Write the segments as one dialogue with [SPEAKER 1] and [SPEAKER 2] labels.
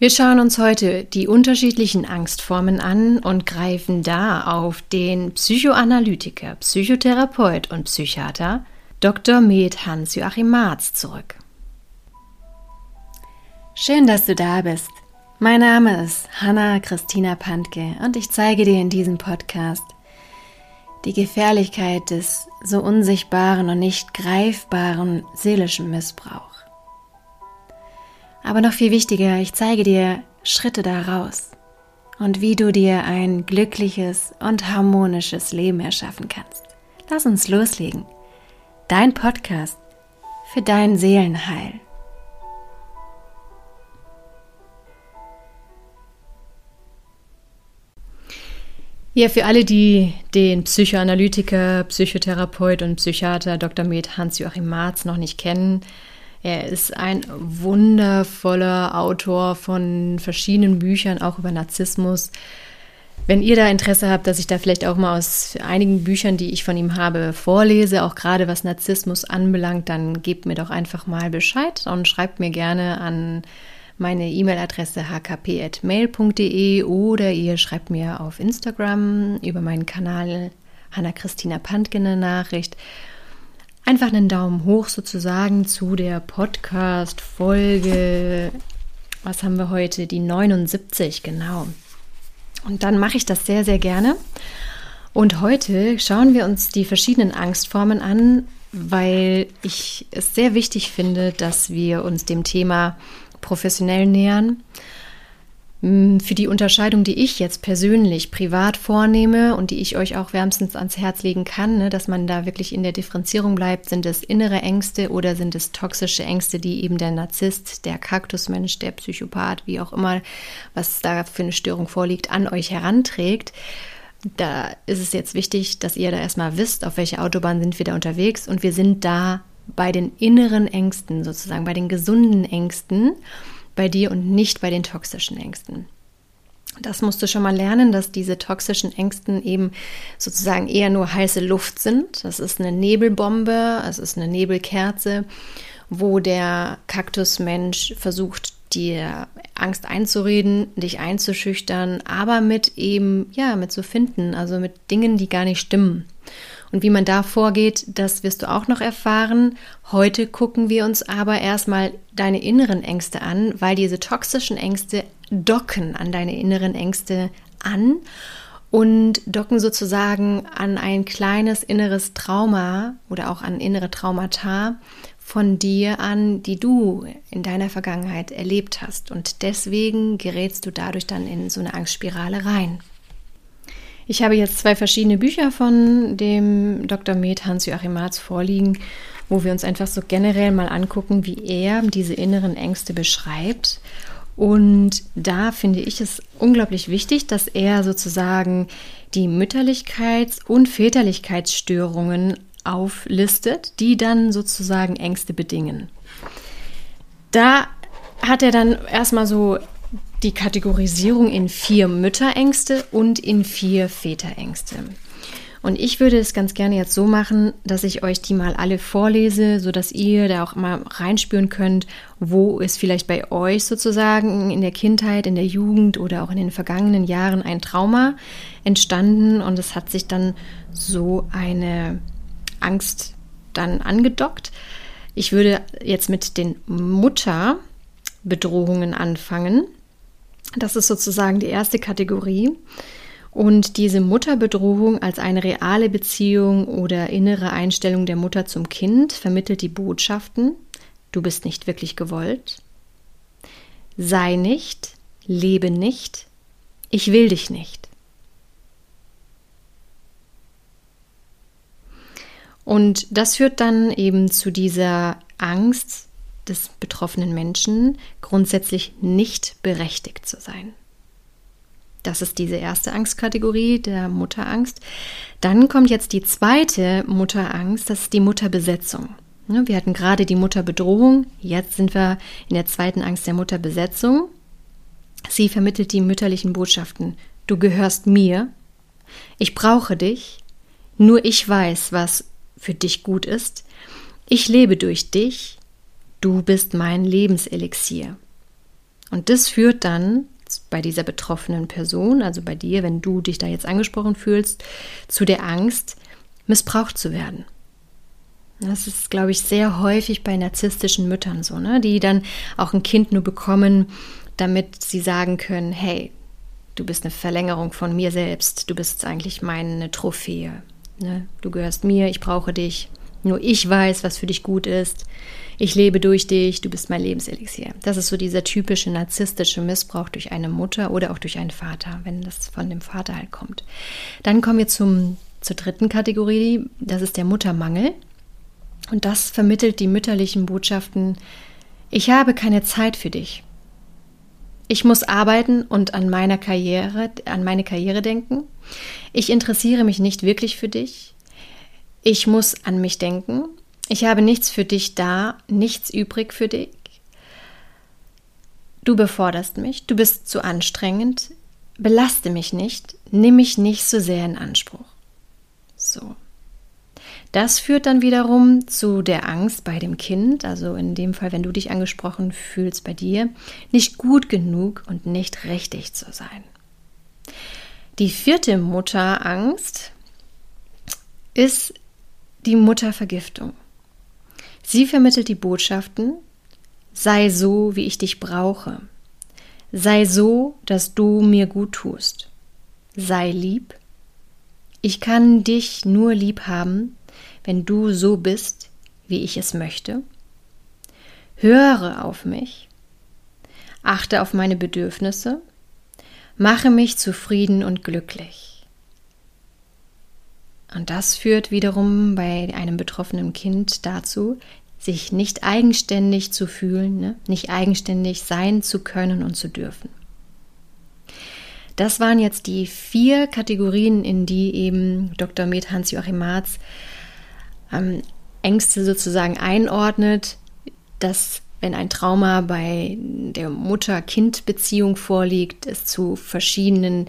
[SPEAKER 1] Wir schauen uns heute die unterschiedlichen Angstformen an und greifen da auf den Psychoanalytiker, Psychotherapeut und Psychiater Dr. Med Hans-Joachim Marz zurück.
[SPEAKER 2] Schön, dass du da bist. Mein Name ist Hanna Christina Pantke und ich zeige dir in diesem Podcast die Gefährlichkeit des so unsichtbaren und nicht greifbaren seelischen Missbrauchs. Aber noch viel wichtiger, ich zeige dir Schritte daraus und wie du dir ein glückliches und harmonisches Leben erschaffen kannst. Lass uns loslegen. Dein Podcast für dein Seelenheil.
[SPEAKER 1] Ja, für alle, die den Psychoanalytiker, Psychotherapeut und Psychiater Dr. Med Hans-Joachim Marz noch nicht kennen, er ist ein wundervoller Autor von verschiedenen Büchern, auch über Narzissmus. Wenn ihr da Interesse habt, dass ich da vielleicht auch mal aus einigen Büchern, die ich von ihm habe, vorlese, auch gerade was Narzissmus anbelangt, dann gebt mir doch einfach mal Bescheid und schreibt mir gerne an meine E-Mail-Adresse hkp.mail.de oder ihr schreibt mir auf Instagram über meinen Kanal Hanna-Christina Pantgen eine Nachricht einfach einen Daumen hoch sozusagen zu der Podcast-Folge. Was haben wir heute? Die 79, genau. Und dann mache ich das sehr, sehr gerne. Und heute schauen wir uns die verschiedenen Angstformen an, weil ich es sehr wichtig finde, dass wir uns dem Thema professionell nähern für die Unterscheidung, die ich jetzt persönlich privat vornehme und die ich euch auch wärmstens ans Herz legen kann, ne, dass man da wirklich in der Differenzierung bleibt, sind es innere Ängste oder sind es toxische Ängste, die eben der Narzisst, der Kaktusmensch, der Psychopath, wie auch immer, was da für eine Störung vorliegt, an euch heranträgt. Da ist es jetzt wichtig, dass ihr da erstmal wisst, auf welche Autobahn sind wir da unterwegs. Und wir sind da bei den inneren Ängsten sozusagen, bei den gesunden Ängsten bei dir und nicht bei den toxischen Ängsten. Das musst du schon mal lernen, dass diese toxischen Ängsten eben sozusagen eher nur heiße Luft sind. Das ist eine Nebelbombe, es ist eine Nebelkerze, wo der Kaktusmensch versucht, dir Angst einzureden, dich einzuschüchtern, aber mit eben, ja, mit zu finden, also mit Dingen, die gar nicht stimmen. Und wie man da vorgeht, das wirst du auch noch erfahren. Heute gucken wir uns aber erstmal deine inneren Ängste an, weil diese toxischen Ängste docken an deine inneren Ängste an und docken sozusagen an ein kleines inneres Trauma oder auch an innere Traumata von dir an, die du in deiner Vergangenheit erlebt hast. Und deswegen gerätst du dadurch dann in so eine Angstspirale rein. Ich habe jetzt zwei verschiedene Bücher von dem Dr. Med Hans-Joachim Marz vorliegen, wo wir uns einfach so generell mal angucken, wie er diese inneren Ängste beschreibt. Und da finde ich es unglaublich wichtig, dass er sozusagen die Mütterlichkeits- und Väterlichkeitsstörungen auflistet, die dann sozusagen Ängste bedingen. Da hat er dann erstmal so die Kategorisierung in vier Mütterängste und in vier Väterängste. Und ich würde es ganz gerne jetzt so machen, dass ich euch die mal alle vorlese, sodass ihr da auch mal reinspüren könnt, wo ist vielleicht bei euch sozusagen in der Kindheit, in der Jugend oder auch in den vergangenen Jahren ein Trauma entstanden und es hat sich dann so eine Angst dann angedockt. Ich würde jetzt mit den Mutterbedrohungen anfangen. Das ist sozusagen die erste Kategorie. Und diese Mutterbedrohung als eine reale Beziehung oder innere Einstellung der Mutter zum Kind vermittelt die Botschaften, du bist nicht wirklich gewollt, sei nicht, lebe nicht, ich will dich nicht. Und das führt dann eben zu dieser Angst, des betroffenen Menschen grundsätzlich nicht berechtigt zu sein. Das ist diese erste Angstkategorie der Mutterangst. Dann kommt jetzt die zweite Mutterangst, das ist die Mutterbesetzung. Wir hatten gerade die Mutterbedrohung, jetzt sind wir in der zweiten Angst der Mutterbesetzung. Sie vermittelt die mütterlichen Botschaften. Du gehörst mir, ich brauche dich, nur ich weiß, was für dich gut ist, ich lebe durch dich, Du bist mein Lebenselixier. Und das führt dann bei dieser betroffenen Person, also bei dir, wenn du dich da jetzt angesprochen fühlst, zu der Angst, missbraucht zu werden. Das ist, glaube ich, sehr häufig bei narzisstischen Müttern so, ne? die dann auch ein Kind nur bekommen, damit sie sagen können, hey, du bist eine Verlängerung von mir selbst, du bist eigentlich meine Trophäe. Ne? Du gehörst mir, ich brauche dich. Nur ich weiß, was für dich gut ist. Ich lebe durch dich, du bist mein Lebenselixier. Das ist so dieser typische narzisstische Missbrauch durch eine Mutter oder auch durch einen Vater, wenn das von dem Vater halt kommt. Dann kommen wir zum, zur dritten Kategorie, das ist der Muttermangel. Und das vermittelt die mütterlichen Botschaften, ich habe keine Zeit für dich. Ich muss arbeiten und an meiner Karriere, an meine Karriere denken. Ich interessiere mich nicht wirklich für dich. Ich muss an mich denken. Ich habe nichts für dich da, nichts übrig für dich. Du beforderst mich, du bist zu anstrengend, belaste mich nicht, nimm mich nicht so sehr in Anspruch. So. Das führt dann wiederum zu der Angst bei dem Kind, also in dem Fall, wenn du dich angesprochen fühlst bei dir, nicht gut genug und nicht richtig zu sein. Die vierte Mutterangst ist die Muttervergiftung. Sie vermittelt die Botschaften, sei so, wie ich dich brauche. Sei so, dass du mir gut tust. Sei lieb. Ich kann dich nur lieb haben, wenn du so bist, wie ich es möchte? Höre auf mich, achte auf meine Bedürfnisse, mache mich zufrieden und glücklich. Und das führt wiederum bei einem betroffenen Kind dazu, sich nicht eigenständig zu fühlen, ne? nicht eigenständig sein zu können und zu dürfen. Das waren jetzt die vier Kategorien, in die eben Dr. Med Hans-Joachim Marz ähm, Ängste sozusagen einordnet, dass wenn ein Trauma bei der Mutter-Kind-Beziehung vorliegt, es zu verschiedenen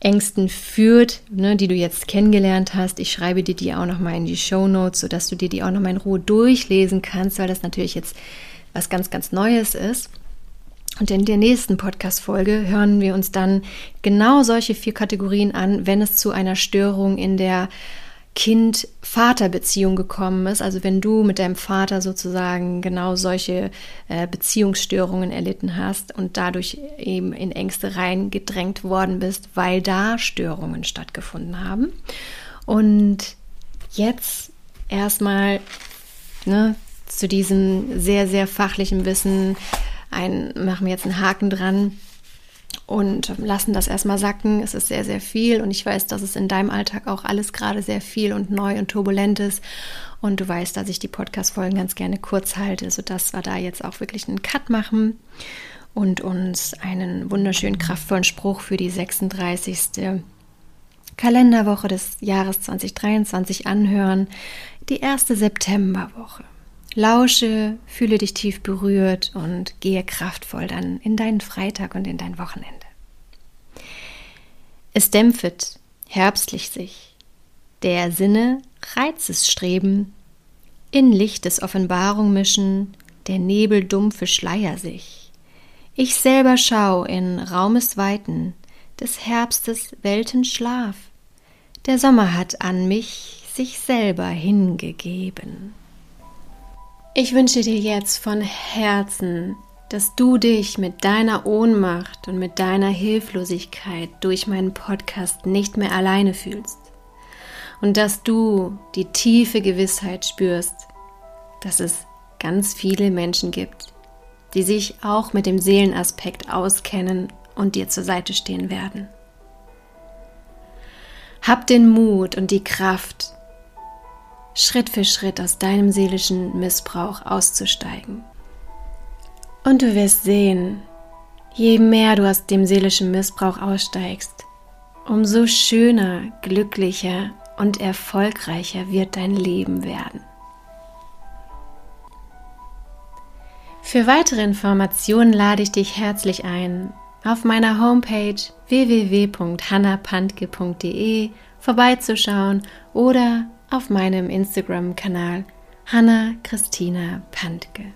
[SPEAKER 1] Ängsten führt, ne, die du jetzt kennengelernt hast. Ich schreibe dir die auch nochmal in die Show Notes, sodass du dir die auch nochmal in Ruhe durchlesen kannst, weil das natürlich jetzt was ganz, ganz Neues ist. Und in der nächsten Podcast-Folge hören wir uns dann genau solche vier Kategorien an, wenn es zu einer Störung in der Kind-Vater-Beziehung gekommen ist, also wenn du mit deinem Vater sozusagen genau solche äh, Beziehungsstörungen erlitten hast und dadurch eben in Ängste reingedrängt worden bist, weil da Störungen stattgefunden haben. Und jetzt erstmal ne, zu diesem sehr, sehr fachlichen Wissen ein, machen wir jetzt einen Haken dran und lassen das erstmal sacken. Es ist sehr, sehr viel und ich weiß, dass es in deinem Alltag auch alles gerade sehr viel und neu und turbulent ist. Und du weißt, dass ich die Podcast-Folgen ganz gerne kurz halte, sodass wir da jetzt auch wirklich einen Cut machen und uns einen wunderschönen, kraftvollen Spruch für die 36. Kalenderwoche des Jahres 2023 anhören, die erste Septemberwoche. Lausche, fühle dich tief berührt und gehe kraftvoll dann in deinen Freitag und in dein Wochenende. Es dämpfet, herbstlich sich, der Sinne Reizes streben, in Licht des Offenbarung mischen, der Nebel dumpfe Schleier sich. Ich selber schau in Raumes Weiten, des Herbstes Weltenschlaf. Der Sommer hat an mich sich selber hingegeben. Ich wünsche dir jetzt von Herzen, dass du dich mit deiner Ohnmacht und mit deiner Hilflosigkeit durch meinen Podcast nicht mehr alleine fühlst und dass du die tiefe Gewissheit spürst, dass es ganz viele Menschen gibt, die sich auch mit dem Seelenaspekt auskennen und dir zur Seite stehen werden. Hab den Mut und die Kraft, Schritt für Schritt aus deinem seelischen Missbrauch auszusteigen. Und du wirst sehen, je mehr du aus dem seelischen Missbrauch aussteigst, umso schöner, glücklicher und erfolgreicher wird dein Leben werden. Für weitere Informationen lade ich dich herzlich ein, auf meiner Homepage www.hannapantke.de vorbeizuschauen oder auf meinem Instagram-Kanal Hanna Christina Pantke.